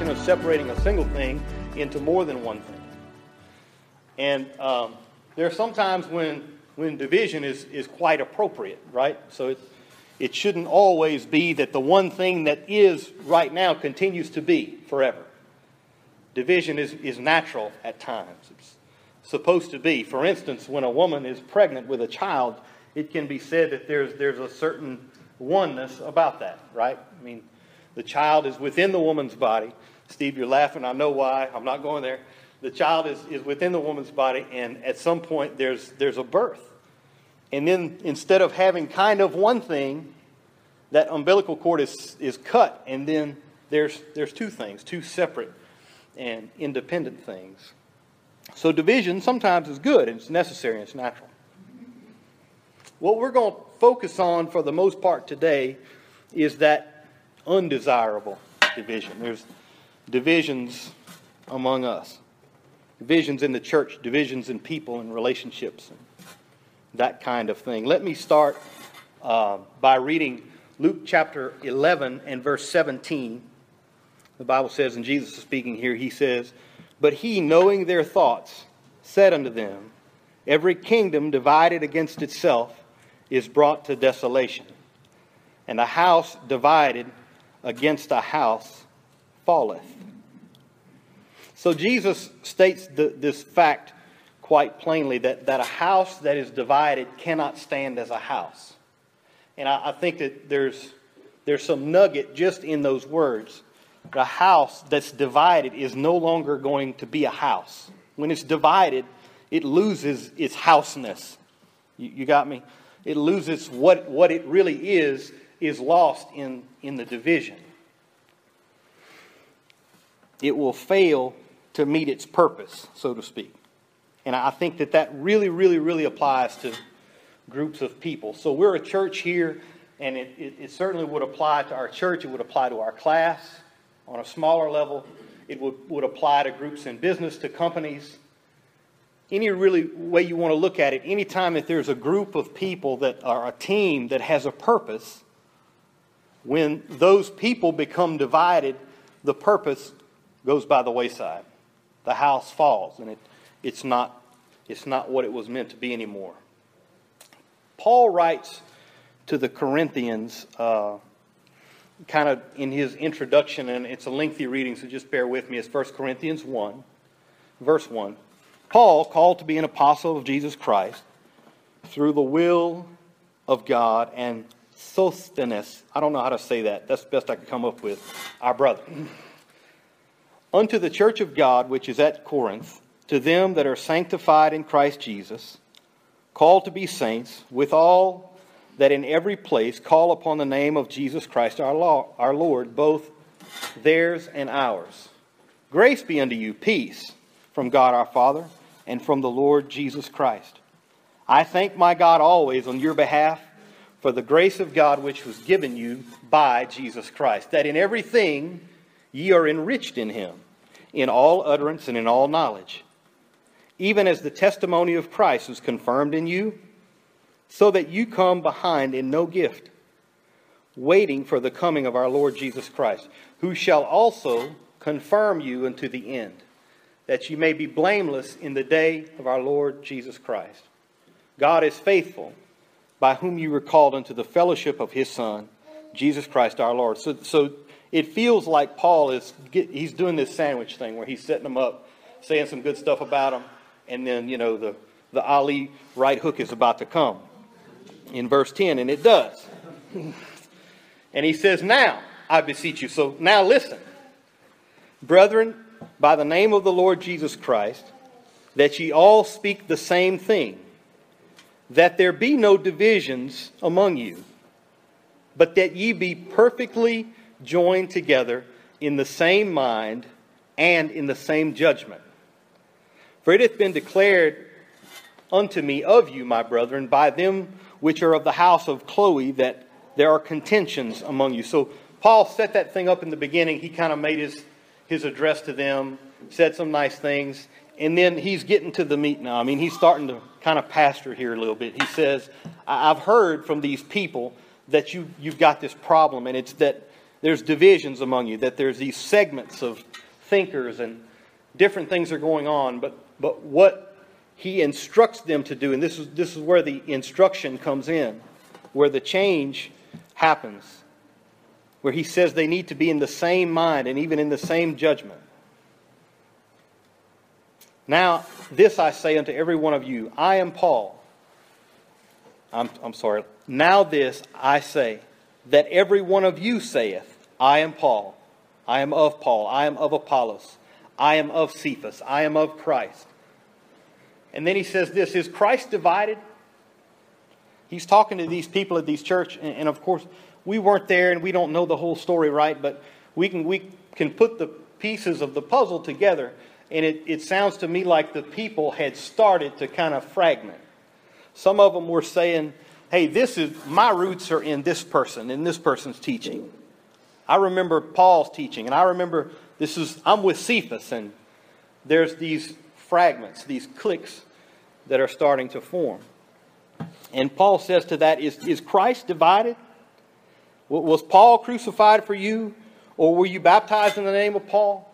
Action of separating a single thing into more than one thing. And um, there are some times when, when division is, is quite appropriate, right? So it, it shouldn't always be that the one thing that is right now continues to be forever. Division is, is natural at times. It's supposed to be. For instance, when a woman is pregnant with a child, it can be said that there's, there's a certain oneness about that, right? I mean, the child is within the woman's body. Steve, you're laughing. I know why. I'm not going there. The child is, is within the woman's body, and at some point there's, there's a birth. And then instead of having kind of one thing, that umbilical cord is, is cut, and then there's, there's two things, two separate and independent things. So division sometimes is good, and it's necessary, and it's natural. What we're going to focus on for the most part today is that undesirable division. There's divisions among us, divisions in the church, divisions in people and relationships, and that kind of thing. Let me start uh, by reading Luke chapter 11 and verse 17. The Bible says, and Jesus is speaking here, he says, But he, knowing their thoughts, said unto them, Every kingdom divided against itself is brought to desolation, and a house divided against a house falleth. So Jesus states the, this fact quite plainly that, that a house that is divided cannot stand as a house. And I, I think that there's, there's some nugget just in those words. A house that's divided is no longer going to be a house. When it's divided, it loses its houseness. You, you got me? it loses what, what it really is, is lost in, in the division. It will fail to meet its purpose, so to speak. And I think that that really, really, really applies to groups of people. So we're a church here, and it, it, it certainly would apply to our church. It would apply to our class on a smaller level. It would, would apply to groups in business, to companies any really way you want to look at it, anytime that there's a group of people that are a team that has a purpose, when those people become divided, the purpose goes by the wayside. The house falls, and it, it's, not, it's not what it was meant to be anymore. Paul writes to the Corinthians, uh, kind of in his introduction, and it's a lengthy reading, so just bear with me. It's 1 Corinthians 1, verse 1. Paul, called to be an apostle of Jesus Christ through the will of God, and Sosthenes, I don't know how to say that, that's the best I could come up with, our brother. Unto the church of God which is at Corinth, to them that are sanctified in Christ Jesus, called to be saints, with all that in every place call upon the name of Jesus Christ our, Lord, both theirs and ours. Grace be unto you, peace from God our Father and from the Lord Jesus Christ. I thank my God always on your behalf for the grace of God which was given you by Jesus Christ, that in everything ye are enriched in him, in all utterance and in all knowledge, even as the testimony of Christ is confirmed in you, so that you come behind in no gift, waiting for the coming of our Lord Jesus Christ, who shall also confirm you unto the end that you may be blameless in the day of our Lord Jesus Christ. God is faithful, by whom you were called unto the fellowship of his Son, Jesus Christ our Lord. So, so it feels like Paul is he's doing this sandwich thing where he's setting them up, saying some good stuff about them, and then you know the the Ali right hook is about to come in verse 10, and it does. and he says, Now I beseech you. So now listen. Brethren, by the name of the Lord Jesus Christ, that ye all speak the same thing, that there be no divisions among you, but that ye be perfectly joined together in the same mind and in the same judgment. For it hath been declared unto me of you, my brethren, by them which are of the house of Chloe, that there are contentions among you. So Paul set that thing up in the beginning. He kind of made his his address to them, said some nice things, and then he's getting to the meat now. I mean, he's starting to kind of pastor here a little bit. He says, I've heard from these people that you, you've got this problem, and it's that there's divisions among you, that there's these segments of thinkers and different things are going on. But, but what he instructs them to do, and this is, this is where the instruction comes in, where the change happens, where he says they need to be in the same mind and even in the same judgment. Now, this I say unto every one of you I am Paul. I'm, I'm sorry. Now, this I say that every one of you saith, I am Paul. I am of Paul. I am of Apollos. I am of Cephas. I am of Christ. And then he says this Is Christ divided? He's talking to these people at these church, and, and of course, we weren't there and we don't know the whole story right, but we can, we can put the pieces of the puzzle together, and it, it sounds to me like the people had started to kind of fragment. Some of them were saying, hey, this is my roots are in this person, in this person's teaching. I remember Paul's teaching, and I remember this is I'm with Cephas, and there's these fragments, these cliques that are starting to form. And Paul says to that, is, is Christ divided? Was Paul crucified for you? Or were you baptized in the name of Paul?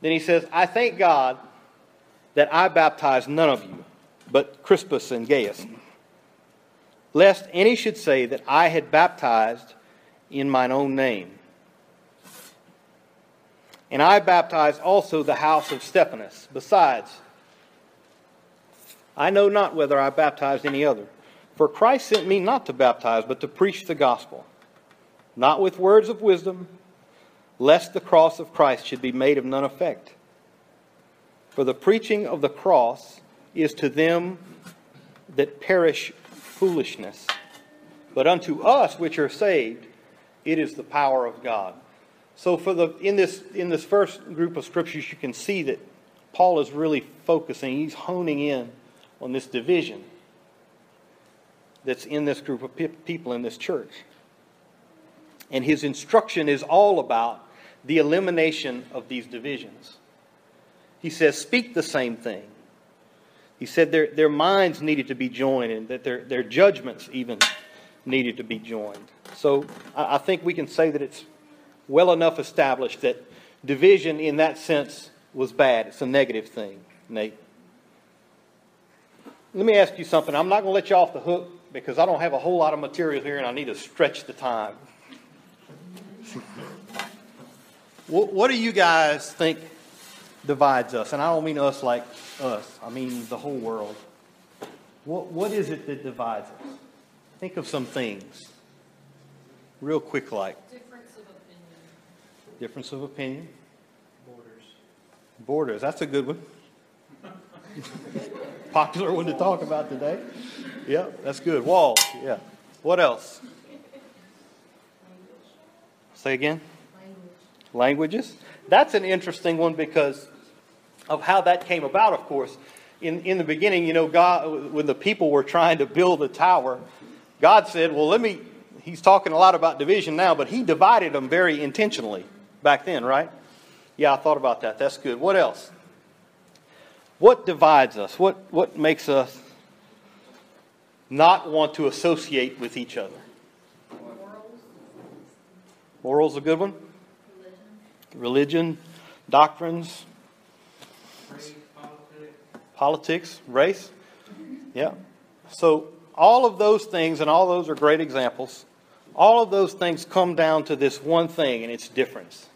Then he says, I thank God that I baptized none of you, but Crispus and Gaius, lest any should say that I had baptized in mine own name. And I baptized also the house of Stephanas. Besides, I know not whether I baptized any other. For Christ sent me not to baptize, but to preach the gospel, not with words of wisdom, lest the cross of Christ should be made of none effect. For the preaching of the cross is to them that perish foolishness, but unto us which are saved, it is the power of God. So for the in this in this first group of scriptures, you can see that Paul is really focusing, he's honing in on this division that's in this group of people in this church. And his instruction is all about the elimination of these divisions. He says, Speak the same thing. He said their, their minds needed to be joined and that their, their judgments even needed to be joined. So I, I think we can say that it's well enough established that division in that sense was bad. It's a negative thing, Nate let me ask you something. I'm not going to let you off the hook because I don't have a whole lot of material here and I need to stretch the time. what, what do you guys think divides us? And I don't mean us like us, I mean the whole world. What, what is it that divides us? Think of some things. Real quick, like. Difference of opinion. Difference of opinion. Borders. Borders. That's a good one. Popular one to talk about today. Yeah, that's good. Walls. Yeah. What else? Say again. Language. Languages. That's an interesting one because of how that came about, of course. In, in the beginning, you know, God, when the people were trying to build the tower, God said, Well, let me, he's talking a lot about division now, but he divided them very intentionally back then, right? Yeah, I thought about that. That's good. What else? What divides us? What, what makes us not want to associate with each other? Morals. Morals a good one? Religion. Religion, doctrines, politics. race. Yeah. So all of those things, and all those are great examples, all of those things come down to this one thing, and it's difference.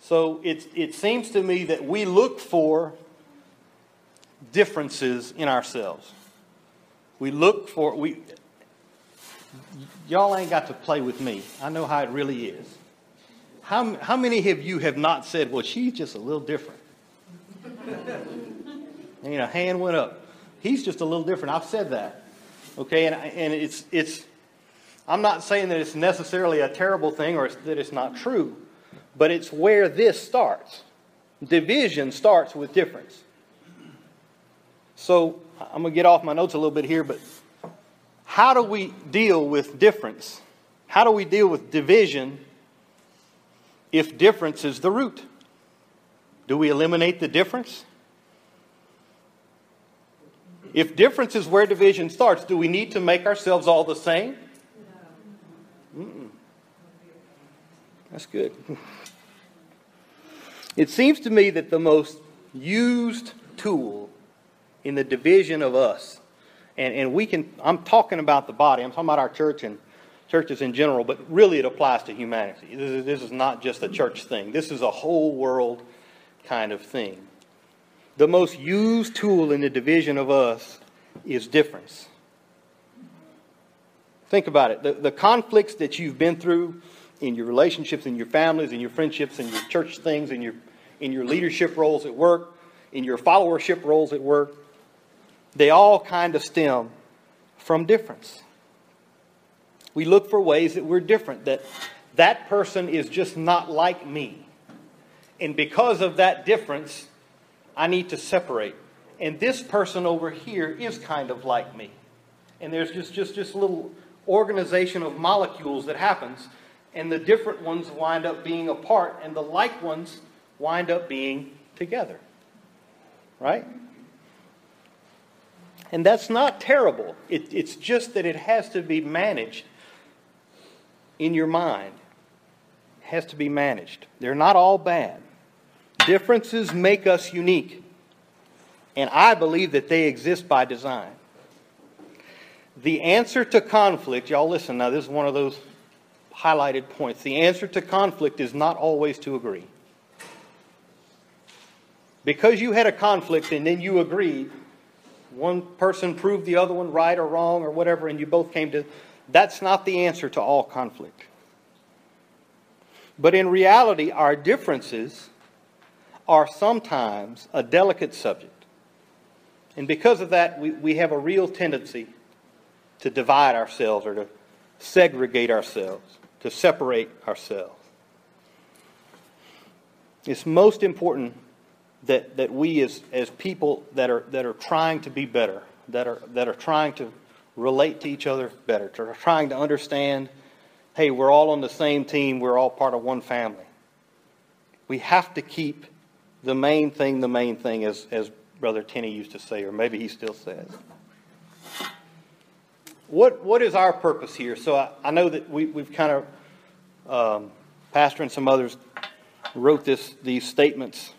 So it, it seems to me that we look for differences in ourselves. We look for, we, y'all ain't got to play with me. I know how it really is. How, how many of you have not said, well, she's just a little different? you know, hand went up. He's just a little different. I've said that. Okay, and, and it's, it's, I'm not saying that it's necessarily a terrible thing or that it's not true. But it's where this starts. Division starts with difference. So I'm going to get off my notes a little bit here, but how do we deal with difference? How do we deal with division if difference is the root? Do we eliminate the difference? If difference is where division starts, do we need to make ourselves all the same? That's good. It seems to me that the most used tool in the division of us, and, and we can, I'm talking about the body, I'm talking about our church and churches in general, but really it applies to humanity. This is, this is not just a church thing, this is a whole world kind of thing. The most used tool in the division of us is difference. Think about it. The, the conflicts that you've been through in your relationships, in your families, in your friendships, in your church things, in your, in your leadership roles at work, in your followership roles at work, they all kind of stem from difference. We look for ways that we're different, that that person is just not like me. And because of that difference, I need to separate. And this person over here is kind of like me. And there's just, just, just little organization of molecules that happens, and the different ones wind up being apart, and the like ones wind up being together. Right? And that's not terrible. It, it's just that it has to be managed in your mind. It has to be managed. They're not all bad. Differences make us unique. And I believe that they exist by design. The answer to conflict, y'all listen now, this is one of those highlighted points. The answer to conflict is not always to agree. Because you had a conflict and then you agreed, one person proved the other one right or wrong or whatever, and you both came to, that's not the answer to all conflict. But in reality, our differences are sometimes a delicate subject. And because of that, we, we have a real tendency to divide ourselves or to segregate ourselves, to separate ourselves. It's most important that, that we as, as people that are, that are trying to be better, that are, that are trying to relate to each other better, to are trying to understand, hey, we're all on the same team, we're all part of one family. We have to keep the main thing the main thing, as, as Brother Tenney used to say, or maybe he still says. What, what is our purpose here? So I, I know that we, we've kind of, um, Pastor and some others wrote this, these statements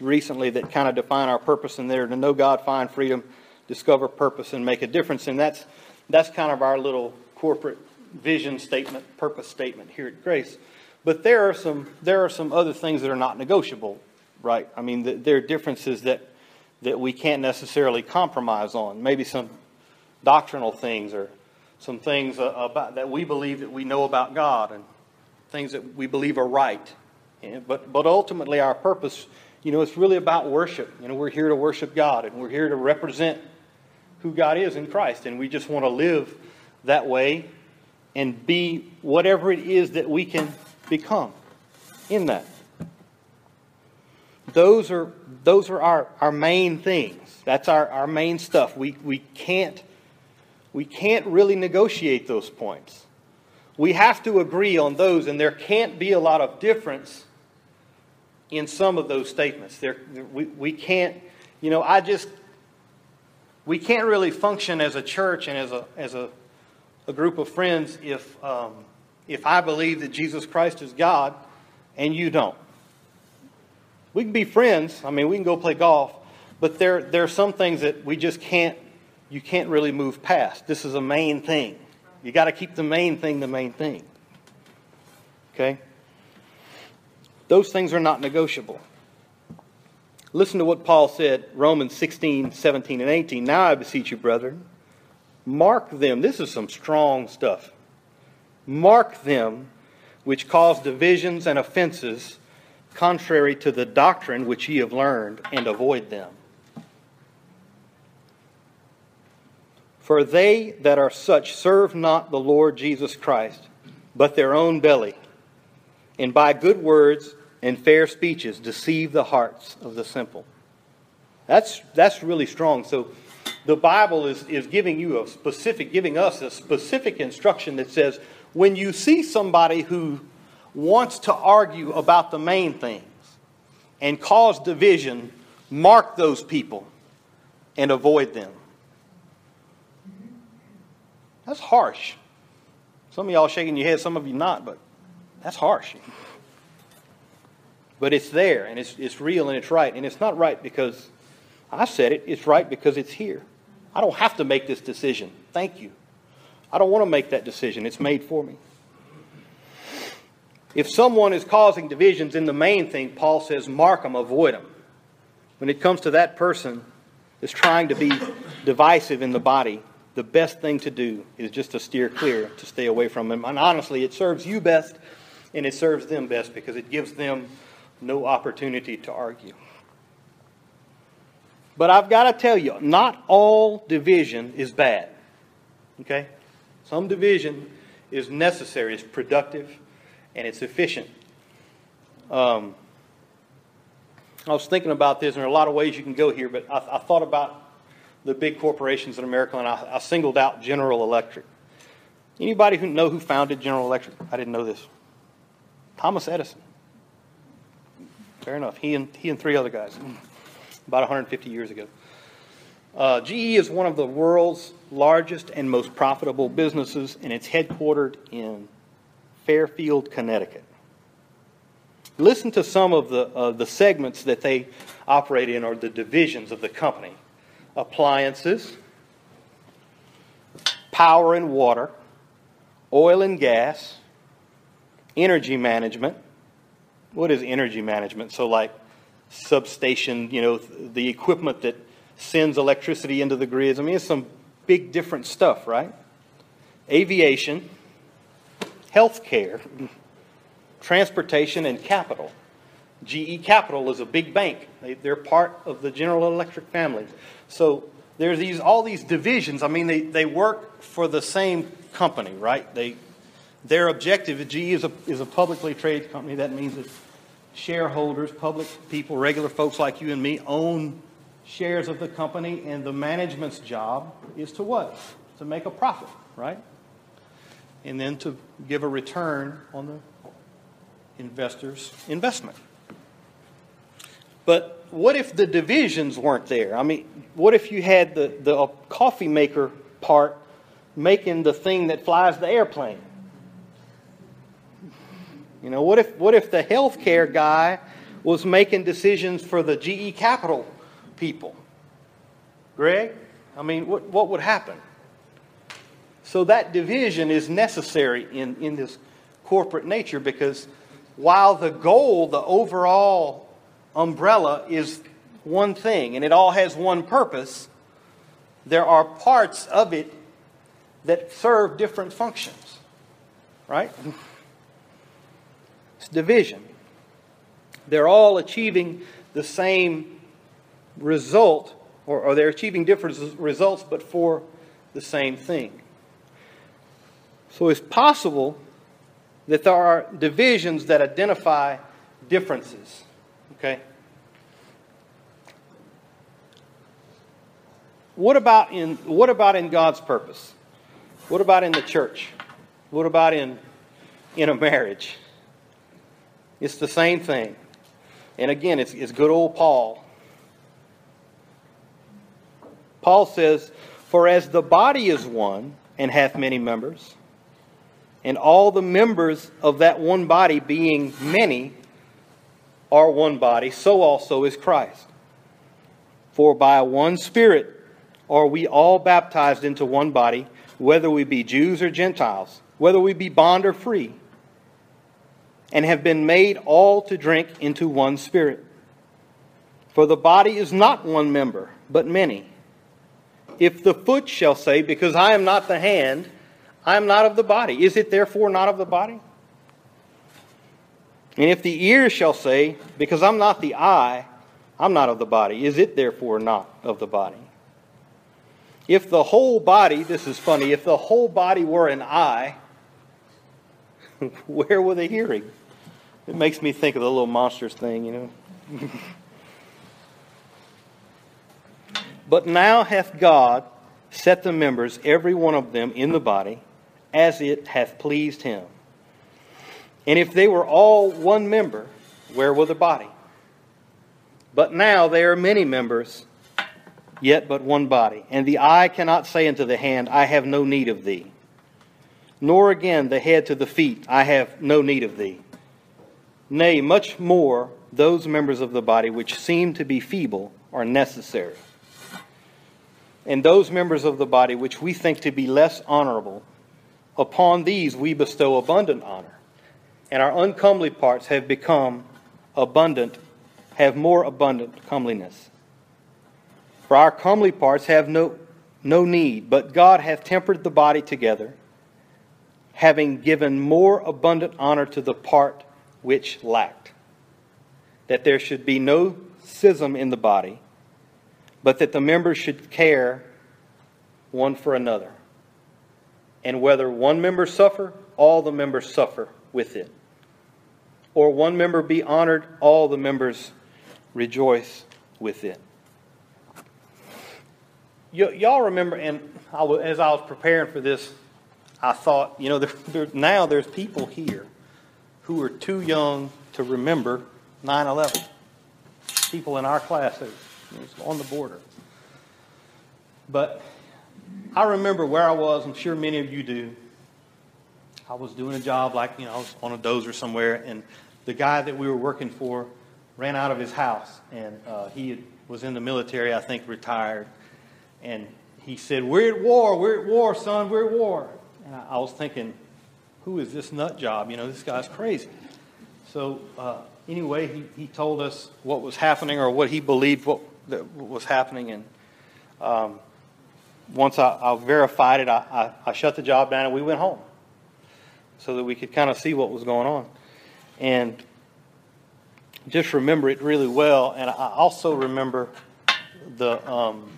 recently that kind of define our purpose in there to know God, find freedom, discover purpose, and make a difference. And that's, that's kind of our little corporate vision statement, purpose statement here at Grace. But there are some, there are some other things that are not negotiable, right? I mean, there are differences that, that we can't necessarily compromise on. Maybe some doctrinal things or some things about, that we believe that we know about God and things that we believe are right. But, but ultimately, our purpose you know, it's really about worship. You know, we're here to worship God and we're here to represent who God is in Christ. And we just want to live that way and be whatever it is that we can become in that. Those are, those are our, our main things. That's our, our main stuff. We, we, can't, we can't really negotiate those points. We have to agree on those, and there can't be a lot of difference in some of those statements. There, we, we can't, you know, I just, we can't really function as a church and as a, as a, a group of friends if, um, if I believe that Jesus Christ is God and you don't. We can be friends. I mean, we can go play golf, but there, there are some things that we just can't, you can't really move past. This is a main thing. You got to keep the main thing the main thing. Okay? Those things are not negotiable. Listen to what Paul said, Romans 16, 17, and 18. Now I beseech you, brethren, mark them. This is some strong stuff. Mark them which cause divisions and offenses contrary to the doctrine which ye have learned, and avoid them. For they that are such serve not the Lord Jesus Christ, but their own belly, and by good words and fair speeches deceive the hearts of the simple. That's, that's really strong. So the Bible is, is giving you a specific, giving us a specific instruction that says when you see somebody who wants to argue about the main things and cause division, mark those people and avoid them. That's harsh. Some of y'all shaking your head, some of you not, but That's harsh. But it's there, and it's, it's real, and it's right. And it's not right because I said it, it's right because it's here. I don't have to make this decision. Thank you. I don't want to make that decision, it's made for me. If someone is causing divisions in the main thing, Paul says, mark them, avoid them. When it comes to that person that's trying to be divisive in the body, the best thing to do is just to steer clear, to stay away from them. And honestly, it serves you best and it serves them best because it gives them no opportunity to argue. But I've got to tell you, not all division is bad. Okay? Some division is necessary, it's productive, and it's efficient. Um, I was thinking about this, and there are a lot of ways you can go here, but I, I thought about the big corporations in America, and I, I, singled out General Electric. Anybody who know who founded General Electric? I didn't know this. Thomas Edison. Fair enough. He and he and three other guys, about 150 years ago. Uh, GE is one of the world's largest and most profitable businesses, and it's headquartered in Fairfield, Connecticut. Listen to some of the, uh, the segments that they operate in, or the divisions of the company appliances, power and water, oil and gas, energy management. What is energy management? So, like substation, you know, the equipment that sends electricity into the grids. I mean, it's some big different stuff, right? Aviation, healthcare, transportation, and capital. GE Capital is a big bank. They, are part of the General Electric family. So there's these all these divisions. I mean, they, they work for the same company, right? They their objective. GE is a is a publicly traded company. That means that shareholders, public people, regular folks like you and me, own shares of the company, and the management's job is to what? To make a profit, right? And then to give a return on the investor's investment. But what if the divisions weren't there? I mean, what if you had the, the uh, coffee maker part making the thing that flies the airplane? You know, what if, what if the healthcare guy was making decisions for the GE Capital people? Greg? I mean, what, what would happen? So that division is necessary in, in this corporate nature because while the goal, the overall umbrella is one thing and it all has one purpose, there are parts of it that serve different functions. Right? It's division. They're all achieving the same result, or, or they're achieving different results, but for the same thing. So it's possible that there are divisions that identify differences. Okay? What about in what about in God's purpose? What about in the church? What about in in a marriage? It's the same thing. And again, it's, it's good old Paul. Paul says, For as the body is one and hath many members, and all the members of that one body being many are one body, so also is Christ. For by one Spirit are we all baptized into one body, whether we be Jews or Gentiles, whether we be bond or free, and have been made all to drink into one Spirit. For the body is not one member, but many. If the foot shall say, Because I am not the hand, I am not of the body, is it therefore not of the body? And if the ear shall say, Because I'm not the eye, I'm not of the body, is it therefore not of the body? If the whole body, this is funny, if the whole body were an eye, where were the hearing? It makes me think of the little monsters thing, you know. but now hath God set the members, every one of them, in the body, as it hath pleased him. And if they were all one member, where were the body? But now they are many members, yet but one body. And the eye cannot say unto the hand, I have no need of thee. nor again the head to the feet, I have no need of thee. Nay, much more, those members of the body which seem to be feeble are necessary. And those members of the body which we think to be less honorable, upon these we bestow abundant honor. And our uncomely parts have become abundant, have more abundant comeliness. For our comely parts have no, no need, but God hath tempered the body together, having given more abundant honor to the part which lacked, that there should be no schism in the body, but that the members should care one for another. And whether one member suffer, all the members suffer with it. Or one member be honored, all the members rejoice with it. Y- y'all remember, and I was, as I was preparing for this, I thought, you know, there, there, now there's people here who are too young to remember 9 11. People in our class that are on the border. But I remember where I was, I'm sure many of you do. I was doing a job like, you know, I was on a dozer somewhere, and the guy that we were working for ran out of his house, and uh, he was in the military, I think, retired. And he said, We're at war, we're at war, son, we're at war. And I, I was thinking, Who is this nut job? You know, this guy's crazy. So, uh, anyway, he, he told us what was happening or what he believed what, that was happening. And um, once I, I, verified it, I, I, I shut the job down and we went home so that we could kind of see what was going on. And just remember it really well. And I also remember the, um,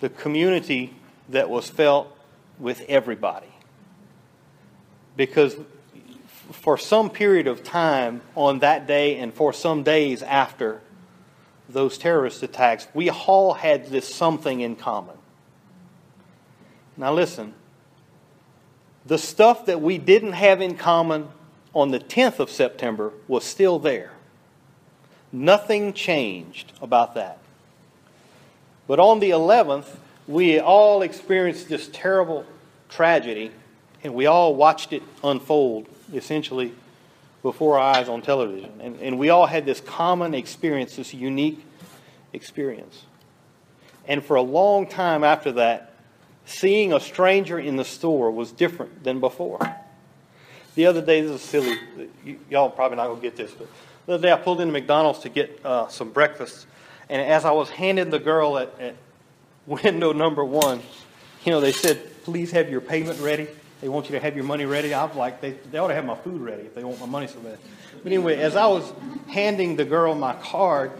the community that was felt with everybody. Because for some period of time on that day and for some days after those terrorist attacks, we all had this something in common. Now, listen, the stuff that we didn't have in common on the 10th of September was still there. Nothing changed about that. But on the 11th, we all experienced this terrible tragedy, and we all watched it unfold essentially before our eyes on television. And, and we all had this common experience, this unique experience. And for a long time after that, seeing a stranger in the store was different than before. The other day, this is silly. Y- y'all probably not going to get this, but the other day I pulled into McDonald's to get uh, some breakfast. And as I was handing the girl at, at window number one, you know, they said, please have your payment ready. They want you to have your money ready. I was like, they, they ought to have my food ready if they want my money so bad. But anyway, as I was handing the girl my card,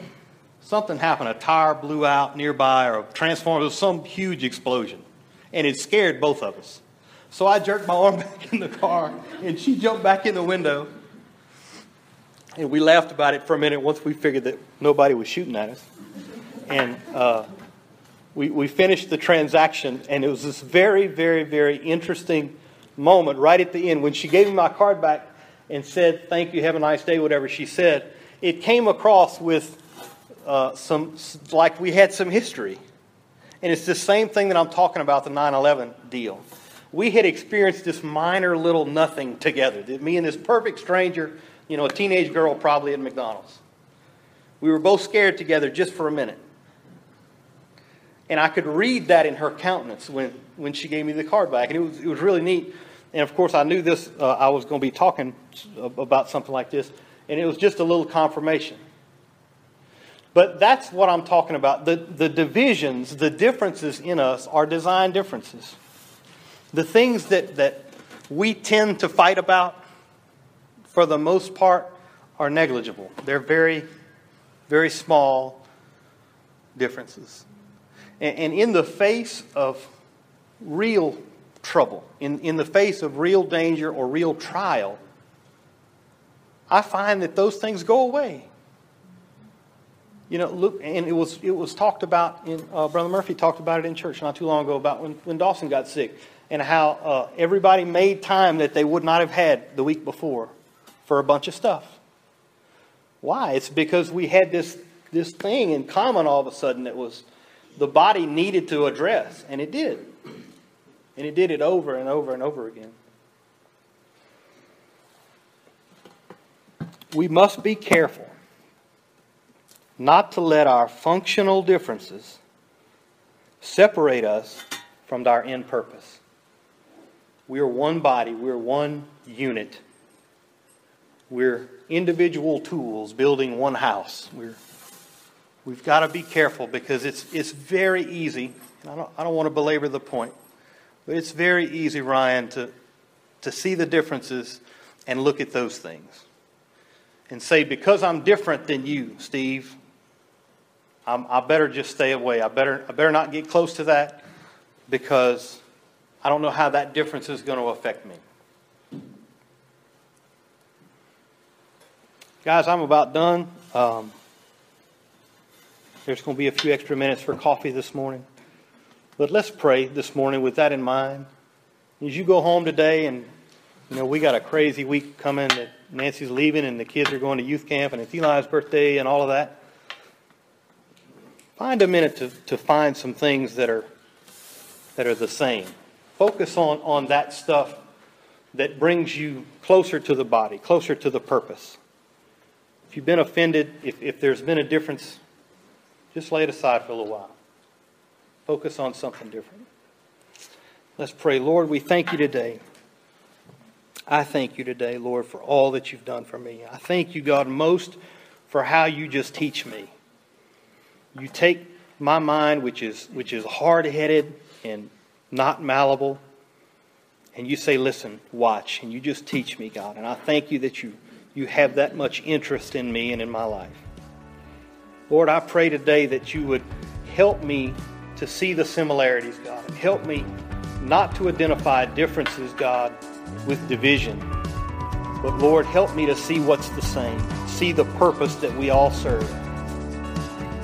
something happened. A tire blew out nearby or a was some huge explosion. And it scared both of us. So I jerked my arm back in the car, and she jumped back in the window. And we laughed about it for a minute once we figured that nobody was shooting at us. And uh, we, we finished the transaction, and it was this very, very, very interesting moment right at the end when she gave me my card back and said, Thank you, have a nice day, whatever she said. It came across with uh, some, like we had some history. And it's the same thing that I'm talking about the 9 11 deal. We had experienced this minor little nothing together. Me and this perfect stranger, you know, a teenage girl probably at McDonald's. We were both scared together just for a minute. And I could read that in her countenance when, when she gave me the card back. And it was, it was really neat. And of course, I knew this, uh, I was going to be talking about something like this. And it was just a little confirmation. But that's what I'm talking about. The, the divisions, the differences in us are design differences. The things that, that we tend to fight about, for the most part, are negligible. They're very, very small differences. And, and in the face of real trouble, in, in the face of real danger or real trial, I find that those things go away. You know, look, and it was it was talked about in uh, Brother Murphy talked about it in church not too long ago about when, when Dawson got sick and how uh, everybody made time that they would not have had the week before for a bunch of stuff. Why? It's because we had this this thing in common all of a sudden that was the body needed to address, and it did. And he did it over and over and over again. We must be careful not to let our functional differences separate us from our end purpose. We are one body, we're one unit. We're individual tools building one house. We're, we've got to be careful because it's, it's very easy. I don't, I don't want to belabor the point, but it's very easy, Ryan, to, to see the differences and look at those things and say, because I'm different than you, Steve, I'm, I better just stay away. I better, I better not get close to that because I don't know how that difference is going to affect me. Guys, I'm about done. Um, there's going to be a few extra minutes for coffee this morning. But let's pray this morning with that in mind. As you go home today, and you know we got a crazy week coming that Nancy's leaving, and the kids are going to youth camp, and it's Eli's birthday, and all of that. Find a minute to, to find some things that are that are the same. Focus on, on that stuff that brings you closer to the body, closer to the purpose. If you've been offended, if, if there's been a difference, just lay it aside for a little while. Focus on something different. Let's pray. Lord, we thank you today. I thank you today, Lord, for all that you've done for me. I thank you, God, most for how you just teach me. You take my mind, which is, which is hard headed and not malleable, and you say, Listen, watch, and you just teach me, God. And I thank you that you you have that much interest in me and in my life. Lord, I pray today that you would help me to see the similarities, God. Help me not to identify differences, God, with division. But Lord, help me to see what's the same, see the purpose that we all serve.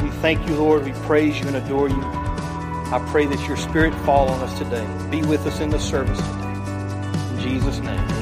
We thank you, Lord. We praise you and adore you. I pray that your spirit fall on us today. Be with us in the service today. In Jesus' name.